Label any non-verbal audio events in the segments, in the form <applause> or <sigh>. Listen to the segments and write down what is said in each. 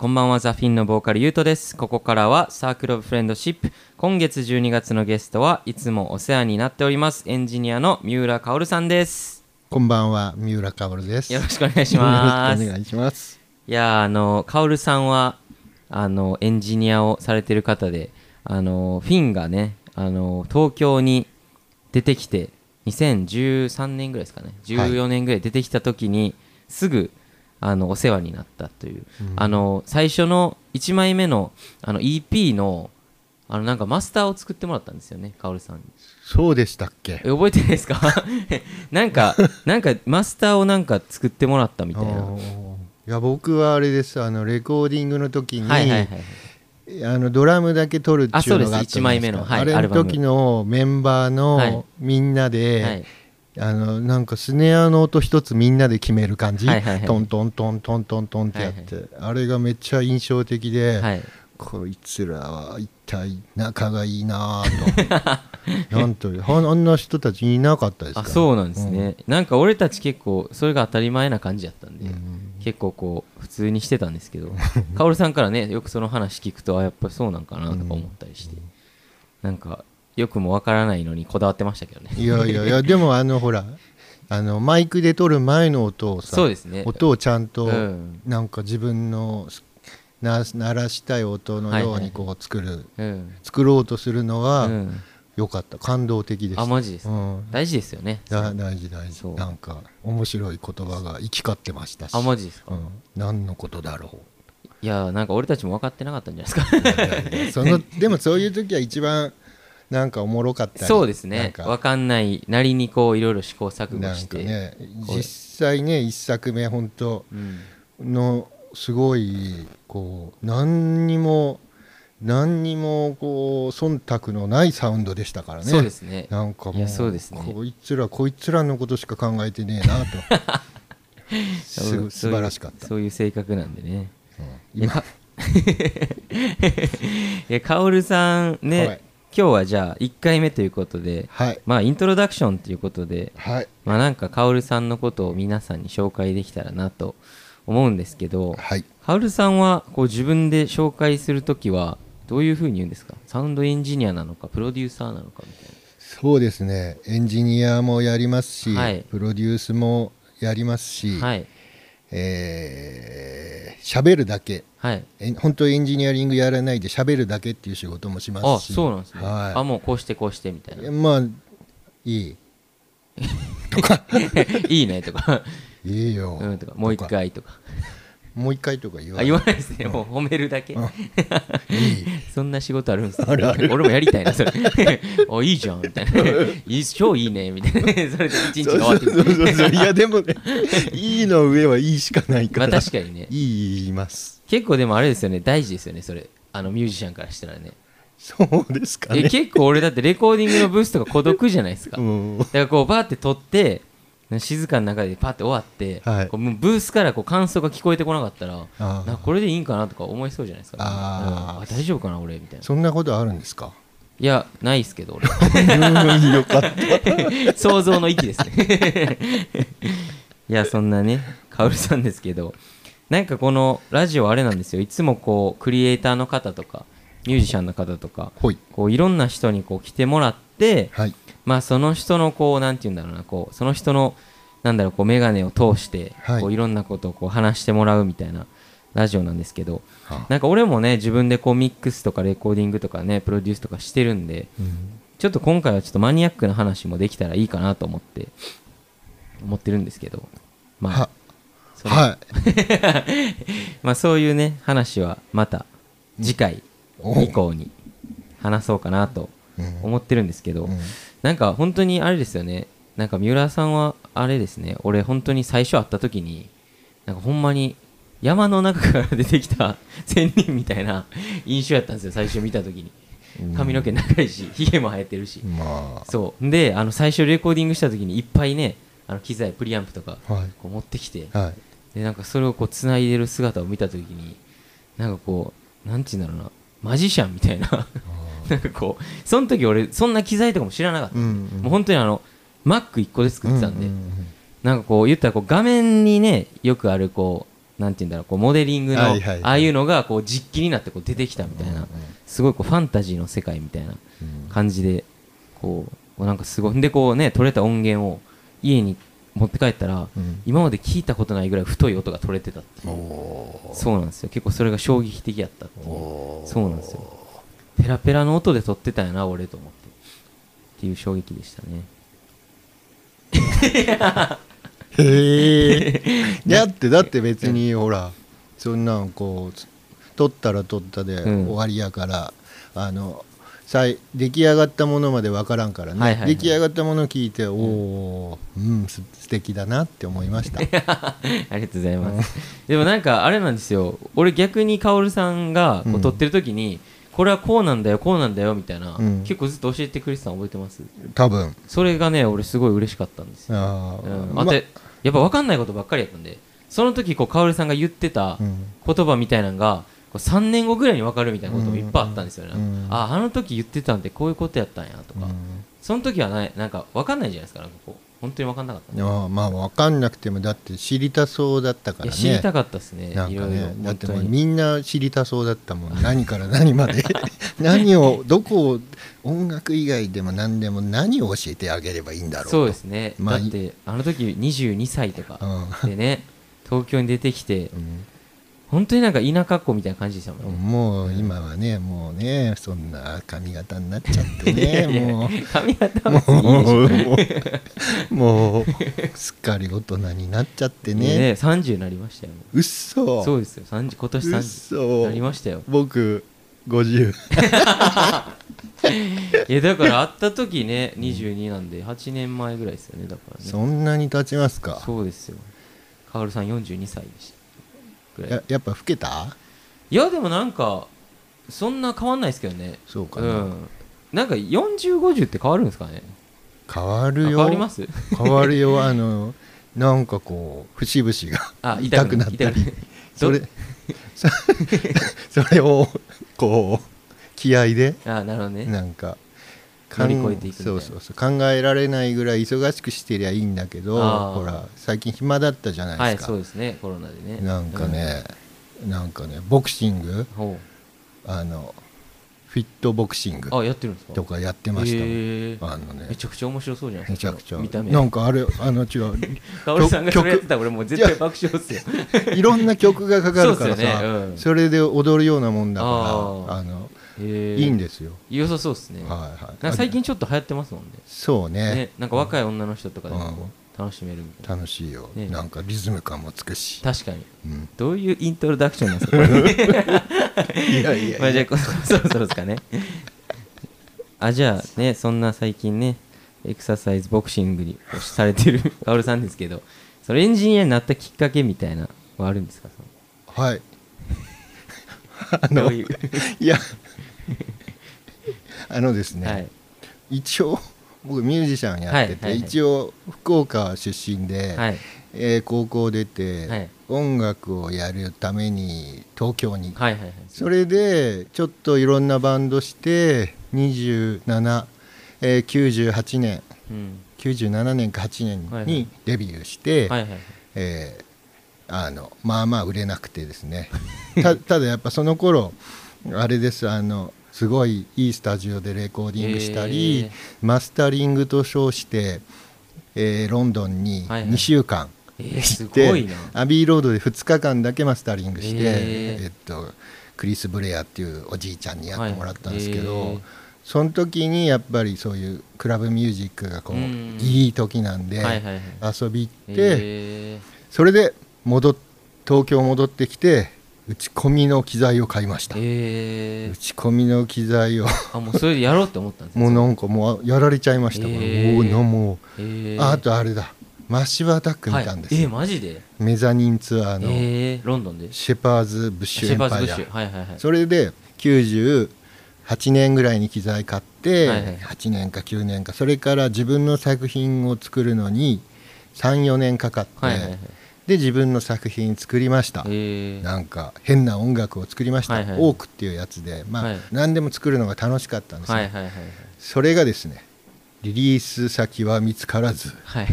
こんばんは、ザ・フィンのボーカル、ゆうとです。ここからは、サークル・オブ・フレンドシップ。今月12月のゲストはいつもお世話になっております、エンジニアの三浦薫さんです。こんばんは、三浦薫です。よろしくお願いします。よろしくお願いします。いやーあの薫さんはあのエンジニアをされてる方であのフィンがねあの東京に出てきて2013年ぐらいですかね14年ぐらい出てきた時に、すぐあのお世話になったという、あの最初の1枚目のあの EP のあのなんかマスターを作ってもらったんですよね薫さんに。そうでしたっけ？え覚えてないですか？<laughs> なんかなんかマスターをなんか作ってもらったみたいな。いや僕はあれです。あのレコーディングの時に、はいはいはいあのドラムだけ撮るっていうのがあったあそうですじゃない一枚目のはいあれの時のメンバーはい。のみんなで、はいあのなんかスネアの音一つみんなで決める感じ、はいはいはい。トントントントントントンってやって、あれがめっちゃ印象的で、はいこいつらは一体仲がいいなぁと。<laughs> なんというあんな人たちいなかったですから。あそうなんですね、なんか俺たち結構それが当たり前な感じやったんで、うん。結構こう普通にしてたんですけど薫さんからねよくその話聞くとあやっぱりそうなんかなとか思ったりして、なんかよくもわからないのにこだわってましたけどね。いやいやいや <laughs> でもあのほらあのマイクで撮る前の音をさそうですね。音をちゃんとうん。なんか自分のな鳴らしたい音のようにこう作る、うん、作ろうとするのうはん、良かった。感動的でしたあマジですか、うん、大事ですよね。だ大事大事。なんか面白い言葉が行き交ってましたし。あマジですか、うん、何のことだろいやなんか俺たちも分かってなかったんじゃないですか？そのでもそういう時は一番なんかおもろかったりそうですね。分か。んない。なりにこういろいろ試行錯誤なんかして、ね実際ね一作目本当うん、のすごいこう何にも何にもこう忖度のないサウンドでしたからね。そうですね。なんかもうそうですね。こいつらこいつらのことしか考えてねえなと。<laughs> す素晴らしかった、そういう性格なんでね。うん。今いやか <laughs> いやカオルさんね、はい今日はじゃあ1回目ということではい。まあイントロダクションということではい。まあなんかカオルさんのことを皆さんに紹介できたらなと思うんですけどはい。カオルさんはこう自分で紹介するときはどういうふうに言うんですか？サウンドエンジニアなのかプロデューサーなのかみたいそうですね。エンジニアもやりますし、はい。プロデュースもやりますし、なはいえー喋るだけ。はい。え本当エンジニアリングやらないで喋るだけっていう仕事もしまあすし。そうなんですね、はい。あもうこうしてこうしてみたいな。まあいい。<laughs> <laughs> いいねとか。いいよ、うんとか。もう一回とかもう一回とか言わあ言わないですね。もう褒めるだけ。<laughs> そんな仕事あるんですね。あるある。俺もやりたいなそれ。<laughs> あいいじゃんみたいな。<laughs> いい超いいねみたいな。それで一日が終わってそうそうそうそう。いやでもねいいの上はいいしかないかまあら、確かにね。いい言います。結構でもあれですよね。大事ですよねそれ。あのミュージシャンからしたらね。そうですかえね結構俺だってレコーディングのブースとか孤独じゃないですか。だうん。からこうバーって撮って静かな中でパッて終わって、はい。こうブースからこう感想が聞こえてこなかったらなこれでいいんかなとか思いそうじゃないですか、大丈夫かな俺みたいな。そんなことあるんですか？いやないっすけど俺。<laughs> うんよかった。想像の域ですね。いやそんなねカオルさんですけどなんかこのラジオあれなんですよ。いつもこうクリエイターの方とかミュージシャンの方とかこういろんな人にこう来てもらってはいまあその人のこうなんて言うんだろうなこうその人のなんだろうこう眼鏡を通してはい。こういろんなことをこう話してもらうみたいなラジオなんですけどはなんか俺もね自分でこうミックスとかレコーディングとかねプロデュースとかしてるんでうん。ちょっと今回はちょっとマニアックな話もできたらいいかなと思って思ってるんですけどまあはい。<laughs> まあそういうね話はまた次回お以降に話そうかなとうん。思ってるんですけど、うんなんか本当にあれですよね。なんか三浦さんはあれですね。俺本当に最初会った時になんかほんまに山の中から出てきた <laughs> 仙人みたいな印象やったんですよ。最初見た時に。髪の毛長いしひげも生えてるし。まそう。であの最初レコーディングした時にいっぱいねあの機材プリアンプとかこう持ってきてはい。でなんかそれをこう繋いでる姿を見た時になんかこうなんて言うんだろうなマジシャンみたいななんかこうその時俺そんな機材とかも知らなかった、うんうん。もう本当にあの Mac1 個で作ってたんで、うううん。なんかこう言ったらこう画面にねよくあるこうなんて言うんだろうこうモデリングの、はいはいはい。ああいうのがこう実機になってこう出てきたみたいな、すごいこうファンタジーの世界みたいな感じでこうなんかすごい。んでこうね取れた音源を家に持って帰ったら、うん。今まで聞いたことないぐらい太い音が取れてたっていう。おそうなんですよ。結構それが衝撃的やったっていう。おそうなんですよペラペラの音で撮ってたんやな俺と思って。っていう衝撃でしたね。へえ。<laughs> だってだって別にほらそんなんこう取ったら取ったでうん。終わりやから、あのさい出来上がったものまで分からんからね、はいはいはい。出来上がったものを聞いて、おおうんす素敵だなって思いました。<laughs> ありがとうございます。でもなんかあれなんですよ。俺逆にカオルさんがこううん。撮ってる時に、これはこうなんだよ、こうなんだよみたいな、うん。結構ずっと教えてくれてたの覚えてます？多分。それがね、俺すごい嬉しかったんです。よ。あー、うん、まあ。と、やっぱ分かんないことばっかりやったんで、その時こうカオルさんが言ってたうん。言葉みたいなのが、こう3年後ぐらいに分かるみたいなこともいっぱいあったんですよね。うん。あ、あの時言ってたんでこういうことやったんやとか、うん。その時はないなんか分かんないじゃないですか、なんかこう本当に分かんなかったんでいやまあ分かんなくてもだって知りたそうだったかいらね。や知りたかったですね、なんかねだってみんな知りたそうだったもん。何から何まで。<laughs> 何をどこを音楽以外でも何でも何を教えてあげればいいんだろうと。そうですね、まあだってあの時22歳とかうでね東京に出てきてん本当になんか田舎っ子みたいな感じでしたもうんんね、もう今はねもうねそんな髪型になっちゃってね <laughs> もう。髪型もうもうすっかり大人になっちゃってねね30になりましたようっそそうですよ30今年うっ30そなりましたよ僕50いやだから会った時ね22なんで8年前ぐらいですよねだからねそんなに経ちますかそうですよカオルさん42歳でしたぐらい。ややっぱ老けた？いやでもなんかそんな変わんないですけどね。そうかな、うん。なんか4050って変わるんですかね？変わあるよ。変わります？変わるよ。<laughs> あのなんかこう節々があ痛くなったり。痛くなそれそ <laughs> それをこう気合であなるほどね。なんか乗り越えていくそうそうそう。考えられないぐらい忙しくしてりゃいいんだけどほら最近暇だったじゃなはいいですか、そうですね。コロナでね。なんかね、なんかねボクシング？あのフィットボクシングうあやってるんですか？とかやってましたあのね。めちゃくちゃ面白そうじゃないですか？めちゃくちゃ。見た目。なんかあれあの違う。<laughs> さんがそれやって曲たら俺もう絶対爆笑っすよ。いろんな曲がかかるからさそね。うん。それで踊るようなもんだからあのへいいんでですよ。良さそうですね。はいはい。最近ちょっと流行ってますもんね。そうね。ねなんか若い女の人とかでも楽しめるみたいな。楽しいよ、ね。なんかリズム感もつくし、確かに。うん、どういうイントロダクションなんですか？<laughs> いやいや <laughs> まあじゃあこそろそろですかね。あじゃあねそんな最近ねエクササイズボクシングにされてる <laughs> カオルさんですけどそのエンジニアになったきっかけみたいなのはあるんですか？そはい。のどういう？いや <laughs> あのですね、はい。一応僕ミュージシャンやってて、はいはいはい。一応福岡出身で、はい。えー高校出て、はい。音楽をやるために東京に、はいはいはい。それでちょっといろんなバンドして27、えー98年うん。97年か8年にデビューして、はいはいはい。えーあのまあまあ売れなくてですね。た <laughs> ただやっぱその頃あれですあのすごいいいスタジオでレコーディングしたり、へーマスタリングと称して、えーロンドンにはいはい。2週間行って、アビーロードで2日間だけマスタリングして、へーえっと、クリス・ブレアっていうおじいちゃんにやってもらったんですけど、はいその時にやっぱりそういうクラブミュージックがこううんいい時なんで、はいはいはい。遊び行って、え。それで戻っ東京戻ってきて打ち込みの機材を買いました、ー、え。打ー、ち込みの機材を。あもうそれでやろうって思ったんですね <laughs> もうなんかもうやられちゃいましたから、へーおおなもえー、うああとあれだ。マッシブアタック見たんですはい、えよ、ー、マジで？メザニンツアーのえー、ロンドンで？シェパーズ・ブッシュ・エシェパンパイア、ーズブッシュ。はいはいはい。それで98年ぐらいに機材買って、はいはい。8年か9年か。それから自分の作品を作るのに34年かかって、はいはいはいで自分の作品作りました、え。ー、なんか変な音楽を作りました、はいはい。オークっていうやつで、まあはい。何でも作るのが楽しかったんですよ、はいはいそれがですねリリース先は見つからずはい。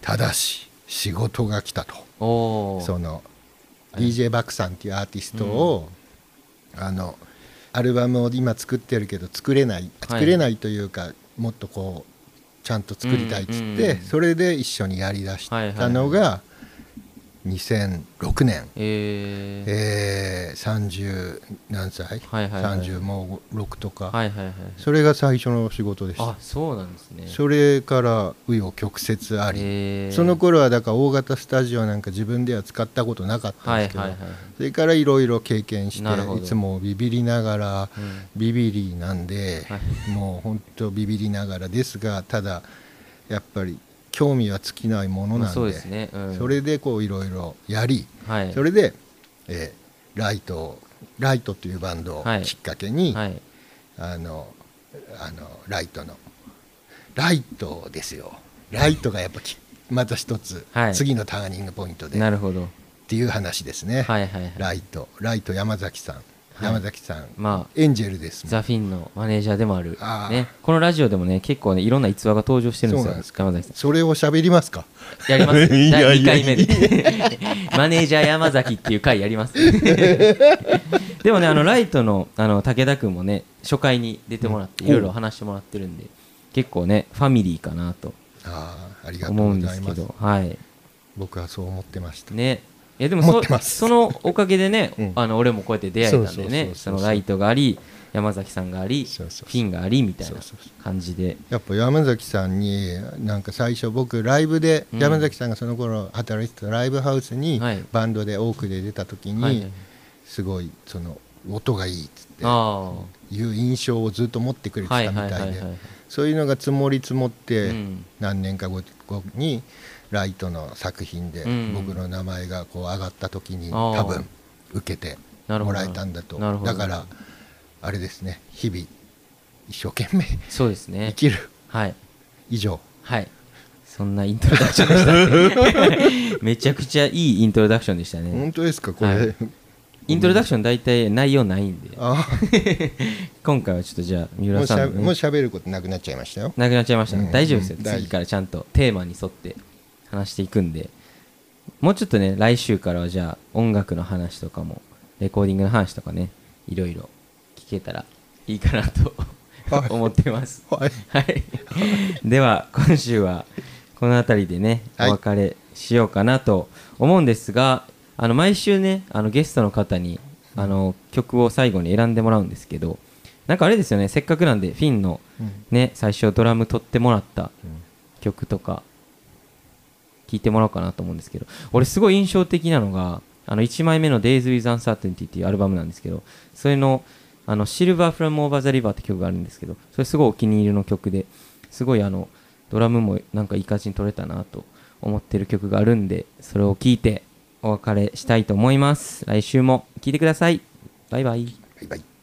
ただし仕事が来たと。そのはい DJ バクさんっていうアーティストを、あのアルバムを今作ってるけど作れない作れないというか、もっとこうちゃんと作りたいっつって、うんうんうんそれで一緒にやりだしたのが2006年、えー。えー、30何歳、はいはいはい。30もう6とか、はいはいはいそれが最初の仕事でした。あそうなんですね。それから紆余曲折あり、えー。その頃はだから大型スタジオなんか自分では使ったことなかったんですけど、はいはいはいそれからいろいろ経験していつもビビりながら、うん。ビビりなんで、はもう本当ビビりながらですがただやっぱり興味は尽きないものなんで,、まあそうですね。うん。それでこういろいろやり、はい。それで、えーライトをライトというバンドをはい。きっかけに、はい。あのあのライトのライトですよ。ライトがやっぱきまた一つ、はい。次のターニングポイントで。っなるほど。ていう話ですね、はいはいはい。ライト。ライト山崎さん、い山崎さん、まあエンジェルですザ・フィンのマネージャーでもあるね。このラジオでもね結構ねいろんな逸話が登場してるんですよ山崎さそれを喋りますか？んやります。いや第2いや回目で <laughs> マネージャー山崎っていう回やります。<laughs> でもねあのライトのあの武田君もね初回に出てもらってうん。いろいろ話してもらってるんで結構ねファミリーかなとああありがとう思うんですけどはい。僕はそう思ってました。ねいやでもそそのおかげでね、<laughs> うん。あの俺もこうやって出会えたんでねそのライトがあり山崎さんがありフィンがありみたいな感じで。やっぱ山崎さんになんか最初僕ライブで、うん。山崎さんがその頃働いてたライブハウスにはい。バンドで多くで出た時に、はい。はいすごいその音がいいっつってあいう印象をずっと持ってくれてたみたいでそういうのが積もり積もって、うん。何年か後後にライトの作品でうん。僕の名前がこう上がった時に多分受けてもらえたんだと。だからあれですね日々一生懸命そうですね。生きるはい。以上。はい。そんなイントロダクションでした、ね、<laughs> めちゃくちゃいいイントロダクションでしたね。本当ですかこれ、はい。イントロダクション大体内容ないんで。あ <laughs> 今回はちょっとじゃあ三浦さんもう喋ることなくなっちゃいましたよ。なくなっちゃいました、うん。大丈夫ですよ、うん。次からちゃんとテーマに沿って話していくんでもうちょっとね来週からはじゃあ音楽の話とかもレコーディングの話とかねいろいろ聞けたらいいかなとはい。<laughs> 思ってます。はい。はい。では今週はこの辺りでねおはい。別れしようかなと思うんですが、あの毎週ねあのゲストの方にあの曲を最後に選んでもらうんですけどなんかあれですよねせっかくなんでフィンのうん。ね最初ドラム取ってもらったうん。曲とか聞いてもらおうかなと思うんですけど俺すごい印象的なのがあの1枚目の「Days with Uncertainty」っていうアルバムなんですけどそれの「あの Silver from Over the River」って曲があるんですけどそれすごいお気に入りの曲ですごいあのドラムもなんかいい感じに取れたなと思ってる曲があるんでそれを聞いてお別れしたいと思います。来週も聞いてください。バイバイ。バイバイ。